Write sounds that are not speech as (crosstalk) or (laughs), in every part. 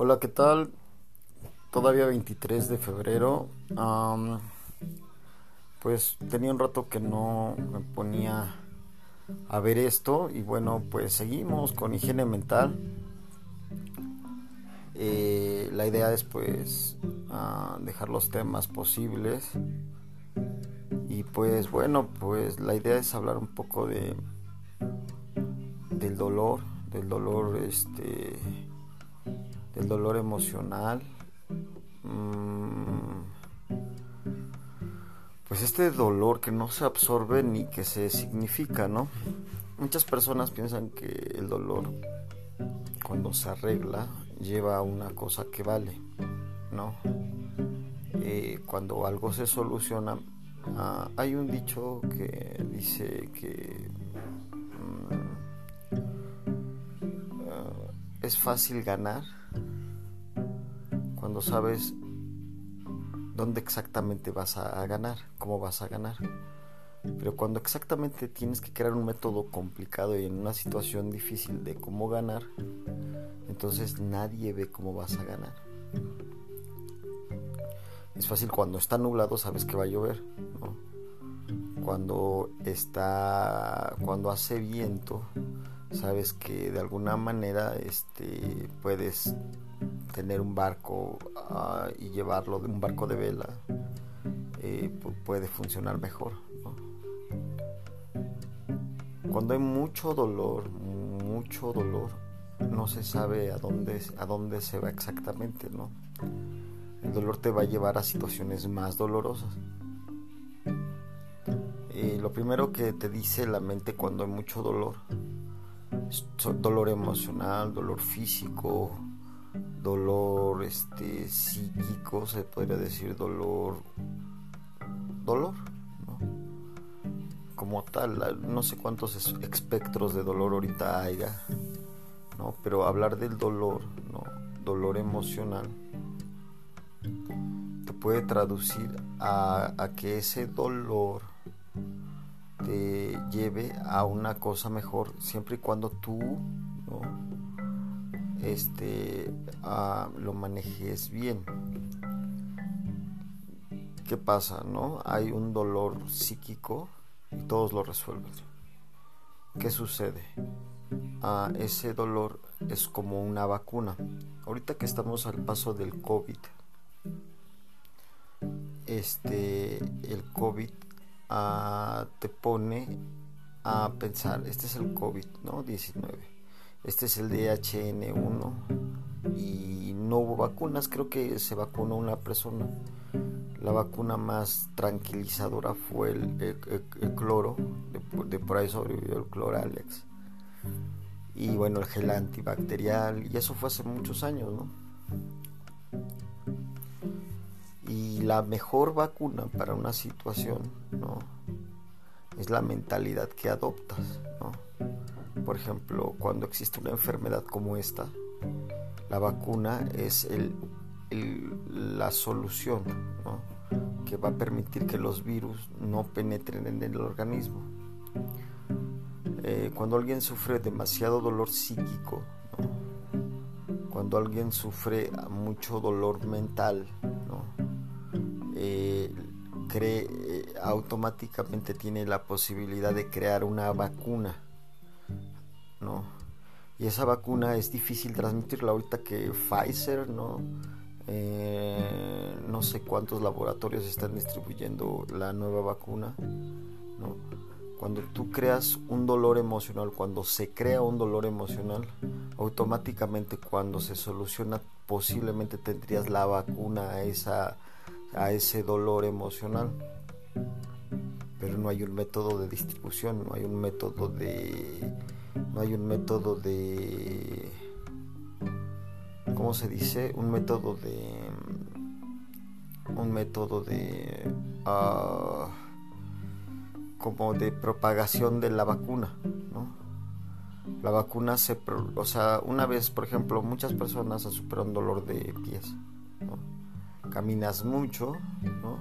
Hola, ¿qué tal? Todavía 23 de febrero. pues tenía un rato que no me ponía a ver esto y bueno, pues seguimos con higiene mental. Eh, la idea es pues dejar los temas posibles y pues bueno, pues la idea es hablar un poco de del dolor, del dolor este el dolor emocional. Mm, pues este dolor que no se absorbe ni que se significa, ¿no? Muchas personas piensan que el dolor, cuando se arregla, lleva a una cosa que vale, ¿no? Eh, cuando algo se soluciona, ah, hay un dicho que dice que mm, ah, es fácil ganar sabes dónde exactamente vas a ganar, cómo vas a ganar. Pero cuando exactamente tienes que crear un método complicado y en una situación difícil de cómo ganar, entonces nadie ve cómo vas a ganar. Es fácil cuando está nublado sabes que va a llover, Cuando está cuando hace viento, sabes que de alguna manera este puedes tener un barco ah, y llevarlo, de un barco de vela, eh, puede funcionar mejor. Cuando hay mucho dolor, mucho dolor, no se sabe a dónde, a dónde se va exactamente, ¿no? El dolor te va a llevar a situaciones más dolorosas. Eh, lo primero que te dice la mente cuando hay mucho dolor, dolor emocional, dolor físico, dolor este psíquico, se podría decir dolor dolor, ¿no? Como tal, no sé cuántos espectros de dolor ahorita haya, ¿no? Pero hablar del dolor, ¿no? Dolor emocional te puede traducir a, a que ese dolor te lleve a una cosa mejor siempre y cuando tú. Este, lo manejes bien. ¿Qué pasa? No? Hay un dolor psíquico y todos lo resuelven. ¿Qué sucede? ese dolor es como una vacuna. Ahorita que estamos al paso del COVID, este, el COVID te pone a pensar, este es el COVID, ¿no? 19 este es el DHN1 y no hubo vacunas, creo que se vacunó una persona. La vacuna más tranquilizadora fue el, cloro, de, por ahí sobrevivió el cloralex. Y bueno, el gel antibacterial, y eso fue hace muchos años, ¿no? Y la mejor vacuna para una situación, ¿no? Es la mentalidad que adoptas, ¿no? Por ejemplo, cuando existe una enfermedad como esta, la vacuna es la solución que va a permitir que los virus no penetren en el organismo. Eh, cuando alguien sufre demasiado dolor psíquico, cuando alguien sufre mucho dolor mental, eh, cree, eh, automáticamente tiene la posibilidad de crear una vacuna Y esa vacuna es difícil transmitirla ahorita que Pfizer, ¿no? Eh, no sé cuántos laboratorios están distribuyendo la nueva vacuna. Cuando tú creas un dolor emocional, cuando se crea un dolor emocional, automáticamente cuando se soluciona posiblemente tendrías la vacuna a, esa, a ese dolor emocional. Pero no hay un método de distribución, no hay un método de no hay un método de ¿cómo se dice? un método de un método de ah, como de propagación de la vacuna ¿no? la vacuna se o sea una vez por ejemplo muchas personas han superado un dolor de pies caminas mucho ¿no?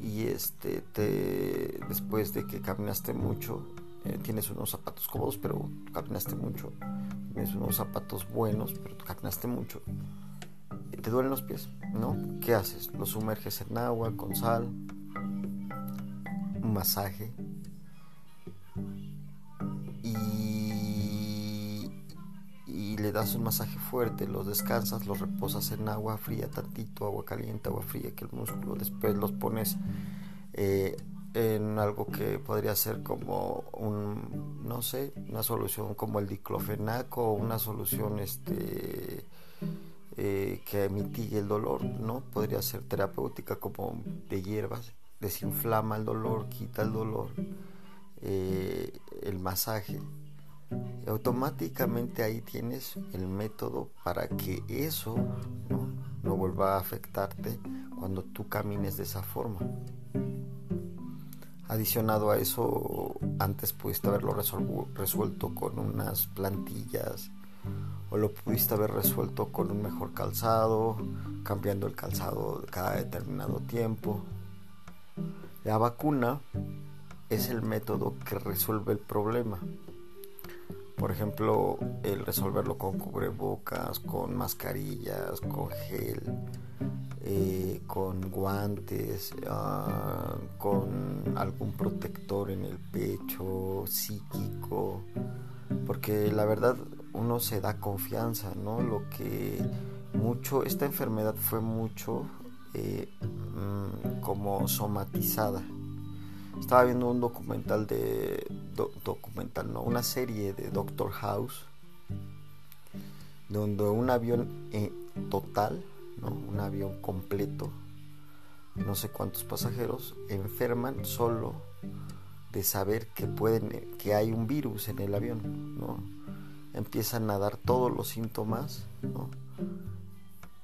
y este te después de que caminaste mucho eh, tienes unos zapatos cómodos, pero caminaste mucho. Tienes unos zapatos buenos, pero caminaste mucho. te duelen los pies, ¿no? ¿Qué haces? Los sumerges en agua con sal, un masaje y, y le das un masaje fuerte, los descansas, los reposas en agua fría tantito, agua caliente, agua fría, que el músculo después los pones eh, en algo que podría ser como un, no sé, una solución como el diclofenaco o una solución este eh, que mitigue el dolor, ¿no? Podría ser terapéutica como de hierbas, desinflama el dolor, quita el dolor, eh, el masaje. automáticamente ahí tienes el método para que eso ¿no? no vuelva a afectarte cuando tú camines de esa forma. Adicionado a eso, antes pudiste haberlo resuelto con unas plantillas o lo pudiste haber resuelto con un mejor calzado, cambiando el calzado cada determinado tiempo. La vacuna es el método que resuelve el problema. Por ejemplo, el resolverlo con cubrebocas, con mascarillas, con gel, eh, con guantes, ah, con algún protector en el pecho, psíquico, porque la verdad uno se da confianza, ¿no? Lo que mucho, esta enfermedad fue mucho eh, mm, como somatizada. Estaba viendo un documental de, documental, no, una serie de Doctor House, donde un avión eh, total, ¿no? un avión completo, no sé cuántos pasajeros, enferman solo de saber que pueden, que hay un virus en el avión, ¿no? empiezan a dar todos los síntomas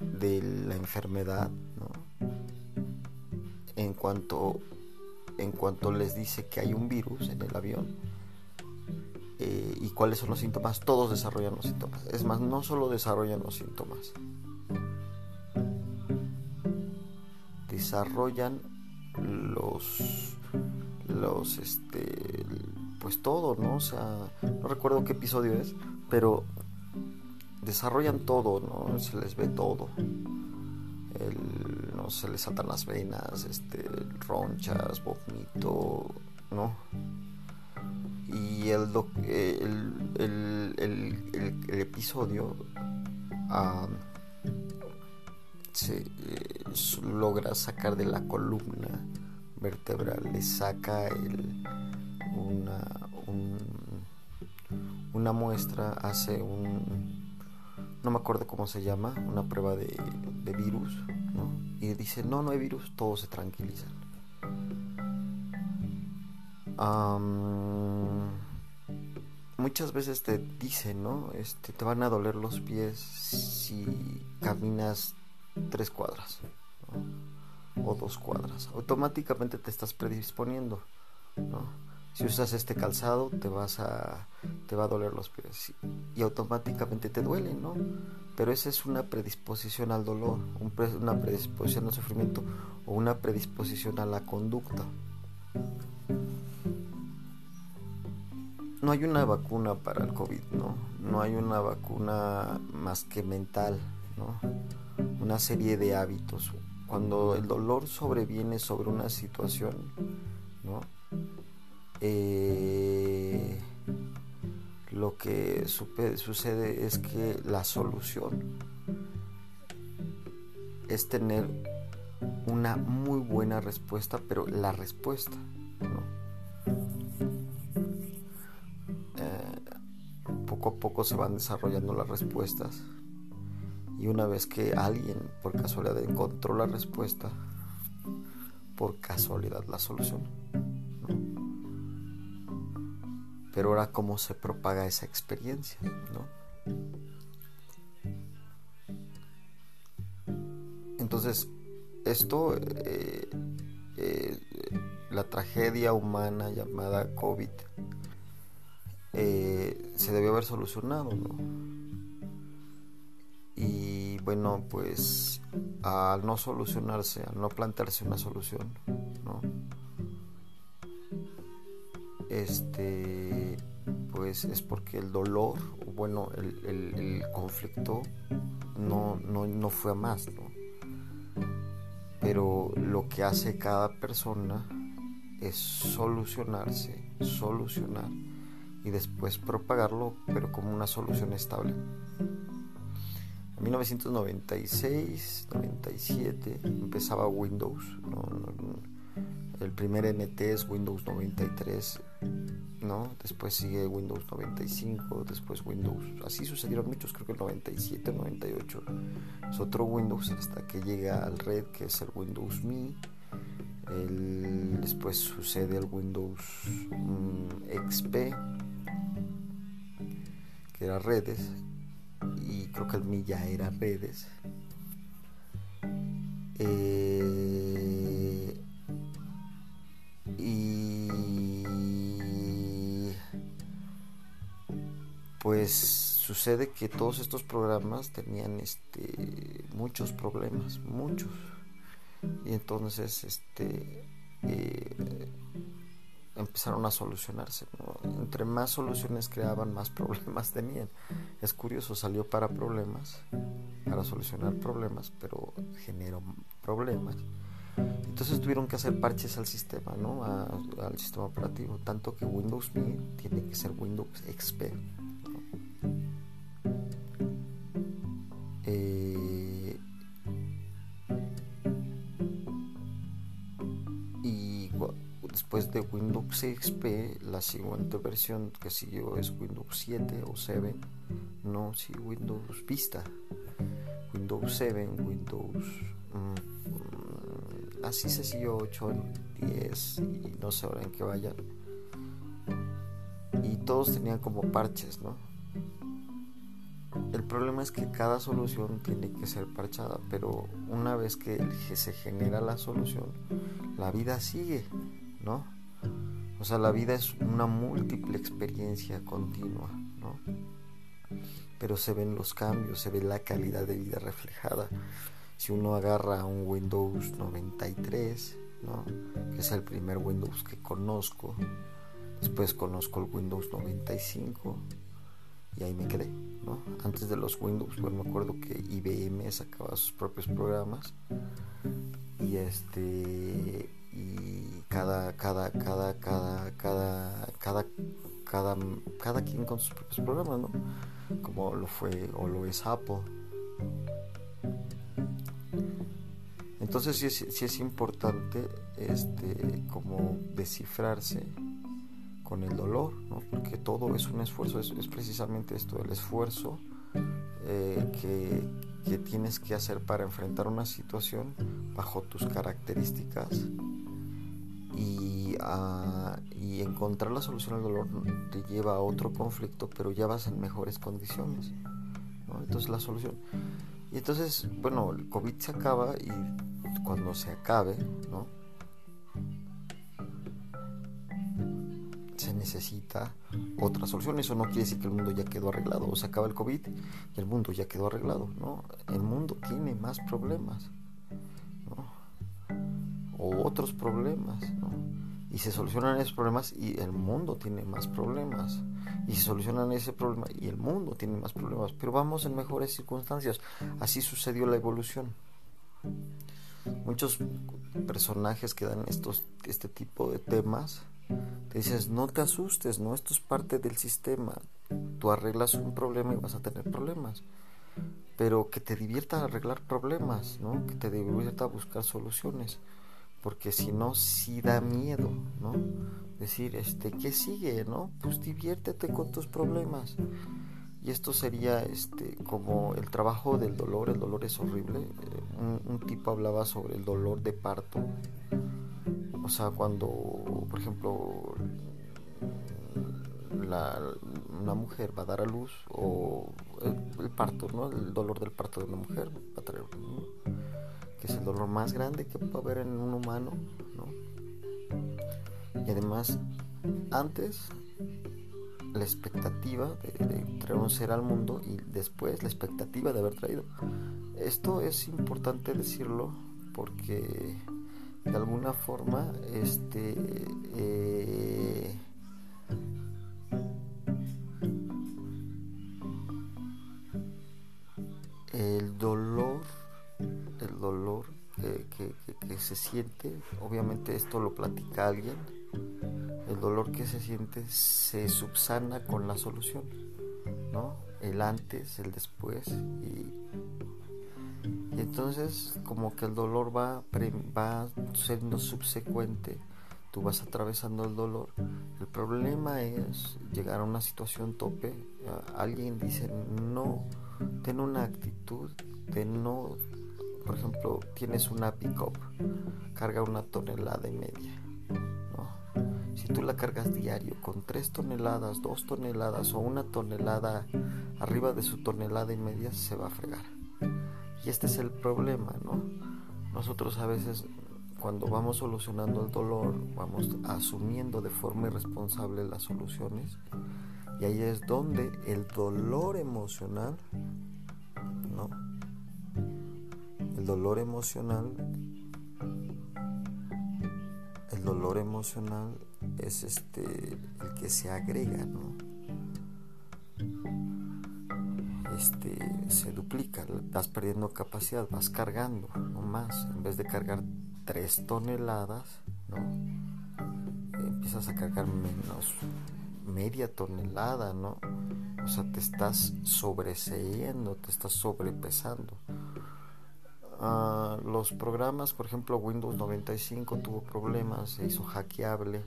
de la enfermedad en cuanto en cuanto les dice que hay un virus en el avión eh, y cuáles son los síntomas todos desarrollan los síntomas es más no solo desarrollan los síntomas desarrollan los los este pues todo, ¿no? O sea, no recuerdo qué episodio es, pero desarrollan todo, ¿no? Se les ve todo. No se les saltan las venas, este, ronchas, ¿no? Y el, el, el, el episodio se eh, logra sacar de la columna vertebral, le saca el una, una muestra, hace un, no me acuerdo cómo se llama, una prueba de, virus, y dice, no, no hay virus, todos se muchas veces te dicen, ¿no? Este, te van a doler los pies si caminas tres cuadras o dos cuadras. Automáticamente te estás predisponiendo, ¿no? si usas este calzado te vas a te va a doler los pies y automáticamente te duele no pero esa es una predisposición al dolor una predisposición al sufrimiento o una predisposición a la conducta no hay una vacuna para el covid no no hay una vacuna más que mental no una serie de hábitos. Cuando el dolor sobreviene sobre una situación no eh, lo que sucede es que la solución es tener una muy buena respuesta, pero la respuesta, poco a poco se van desarrollando las respuestas y una vez que alguien por casualidad encontró la respuesta, por casualidad la solución. Pero ahora cómo se propaga esa experiencia, ¿no? Entonces, esto, eh, eh, la tragedia humana llamada COVID, eh, se debió haber solucionado, ¿no? Y bueno, pues al no solucionarse, al no plantearse una solución, ¿no? este pues es porque el dolor, bueno, el, conflicto no, no, fue a más, Pero lo que hace cada persona es solucionarse, solucionar y después propagarlo, pero como una solución estable. En 1996, 97 empezaba Windows. el primer NT es Windows 93, ¿no? Después sigue Windows 95, después Windows. Así sucedieron muchos, creo que el 97, 98 es otro Windows hasta que llega al Red, que es el Windows Me. después sucede el Windows mm, XP, que era redes y creo que el mí ya era redes. Eh, y pues sucede que todos estos programas tenían este muchos problemas, muchos. Y entonces este eh, empezaron a solucionarse. Entre más soluciones creaban, más problemas (laughs) tenían. Es curioso, salió para problemas, para solucionar problemas, pero generó problemas. Entonces tuvieron que hacer parches al sistema, ¿no? al sistema operativo. Tanto que Windows Me tiene que ser Windows XP. Después de Windows XP, la siguiente versión que siguió es Windows 7 o 7, no, sí, Windows Vista, Windows 7, Windows, mm, así se siguió 8, 10 y no sé ahora en qué vayan. Y todos tenían como parches, ¿no? El problema es que cada solución tiene que ser parchada, pero una vez que se genera la solución, la vida sigue. ¿No? O sea, la vida es una múltiple experiencia continua, ¿no? Pero se ven los cambios, se ve la calidad de vida reflejada. Si uno agarra un Windows 93, ¿no? Que es el primer Windows que conozco. Después conozco el Windows 95 y ahí me quedé, ¿no? Antes de los Windows, pues me acuerdo que IBM sacaba sus propios programas y este y cada, cada, cada, cada, cada, cada, cada, cada quien con sus propios programas, ¿no? Como lo fue o lo es Apple. Entonces sí es, es importante este, como descifrarse con el dolor, ¿no? porque todo es un esfuerzo, es, precisamente esto, el esfuerzo eh, que, que, tienes que hacer para enfrentar una situación bajo tus características y, y encontrar la solución al dolor te lleva a otro conflicto, pero ya vas en mejores condiciones. Entonces la solución. Y entonces, bueno, el COVID se acaba y cuando se acabe, ¿no? Se necesita otra solución. Eso no quiere decir que el mundo ya quedó arreglado. O se acaba el COVID y el mundo ya quedó arreglado. ¿no? El mundo tiene más problemas o otros problemas, ¿no? Y se solucionan esos problemas y el mundo tiene más problemas. Y se solucionan ese problema y el mundo tiene más problemas. Pero vamos en mejores circunstancias. Así sucedió la evolución. Muchos personajes que dan estos, este tipo de temas te dices, no te asustes, no, esto es parte del sistema. Tú arreglas un problema y vas a tener problemas. Pero que te divierta arreglar problemas, ¿no? Que te divierta buscar soluciones porque si no, sí da miedo, ¿no? Decir, este, ¿qué sigue, no? Pues diviértete con tus problemas. Y esto sería este, como el trabajo del dolor, el dolor es horrible. Eh, un, tipo hablaba sobre el dolor de parto. O sea, cuando, por ejemplo, una mujer va a dar a luz, o el, parto, ¿no? El dolor del parto de una mujer va a traer que es el dolor más grande que puede haber en un humano, Y además, antes la expectativa de, traer un ser al mundo y después la expectativa de haber traído. Esto es importante decirlo porque de alguna forma este eh, se siente, obviamente esto lo platica alguien, el dolor que se siente se subsana con la solución, ¿no? El antes, el después y, entonces como que el dolor va, va siendo subsecuente, tú vas atravesando el dolor. El problema es llegar a una situación tope, alguien dice no, ten una actitud de no por ejemplo, tienes una pick-up, carga una tonelada y media. Si tú la cargas diario con 3 toneladas, 2 toneladas o una tonelada arriba de su tonelada y media, se va a fregar. Y este es el problema, ¿no? Nosotros a veces cuando vamos solucionando el dolor, vamos asumiendo de forma irresponsable las soluciones. Y ahí es donde el dolor emocional, El dolor emocional, el dolor emocional es este el que se agrega, ¿no? Este se duplica, vas perdiendo capacidad, vas cargando, no más, en vez de cargar 3 toneladas, ¿no? Empiezas a cargar menos media tonelada, ¿no? O sea, te estás sobreseyendo, te estás sobrepesando. Ah, los programas, por ejemplo, Windows 95 tuvo problemas, se hizo hackeable.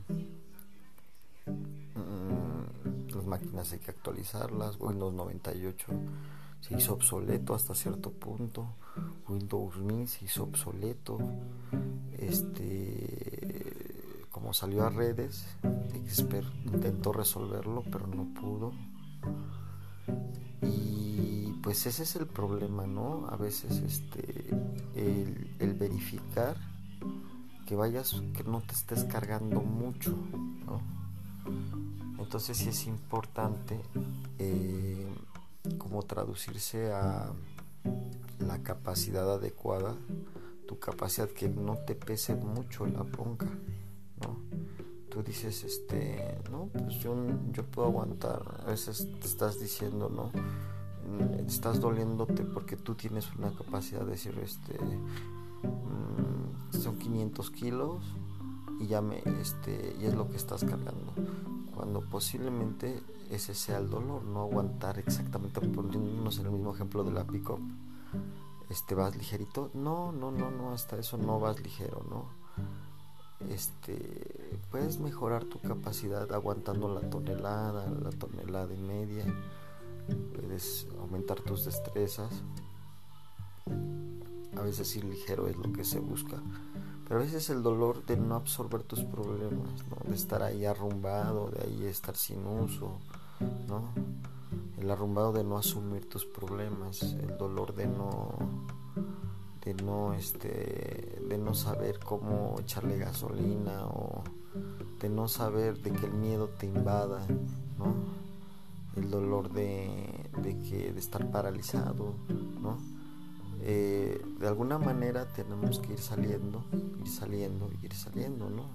Mm, las máquinas hay que actualizarlas. Windows 98 se hizo obsoleto hasta cierto punto. Windows Me se hizo obsoleto. Este, como salió a redes, Expert intentó resolverlo, pero no pudo. Pues ese es el problema, ¿no? A veces este el, verificar que vayas, que no te estés cargando mucho, ¿no? Entonces sí es importante eh, como traducirse a la capacidad adecuada, tu capacidad que no te pese mucho la bronca, ¿no? Tú dices, este, no, pues yo, yo puedo aguantar, a veces te estás diciendo, ¿no? Mm, estás doliéndote porque tú tienes una capacidad de decir, este, mm, son 500 kilos y ya me, este, y es lo que estás cargando. Cuando posiblemente ese sea el dolor, no aguantar exactamente, poniéndonos en el mismo ejemplo de la pick este, vas ligerito, no, no, no, no, hasta eso no vas ligero, ¿no? Este, puedes mejorar tu capacidad aguantando la tonelada, la tonelada y media puedes aumentar tus destrezas. A veces ir ligero es lo que se busca. Pero a veces el dolor de no absorber tus problemas, de estar ahí arrumbado, de ahí estar sin uso, ¿no? el arrumbado de no asumir tus problemas, el dolor de no de no este de no saber cómo echarle gasolina o de no saber de que el miedo te invada, ¿no? El dolor de, que, de estar paralizado, ¿no? Eh, de alguna manera tenemos que ir saliendo, ir saliendo, ir saliendo, ¿no?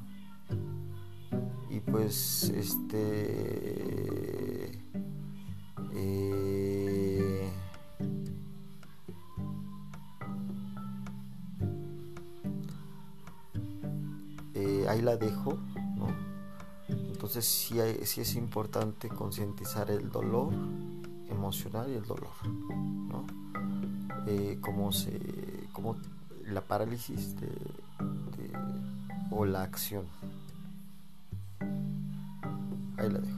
Y pues, este... Eh, eh, ahí la dejo entonces sí, es importante concientizar el dolor emocional y el dolor, ¿no? Eh, como, se, como la parálisis o la acción. Ahí la dejo.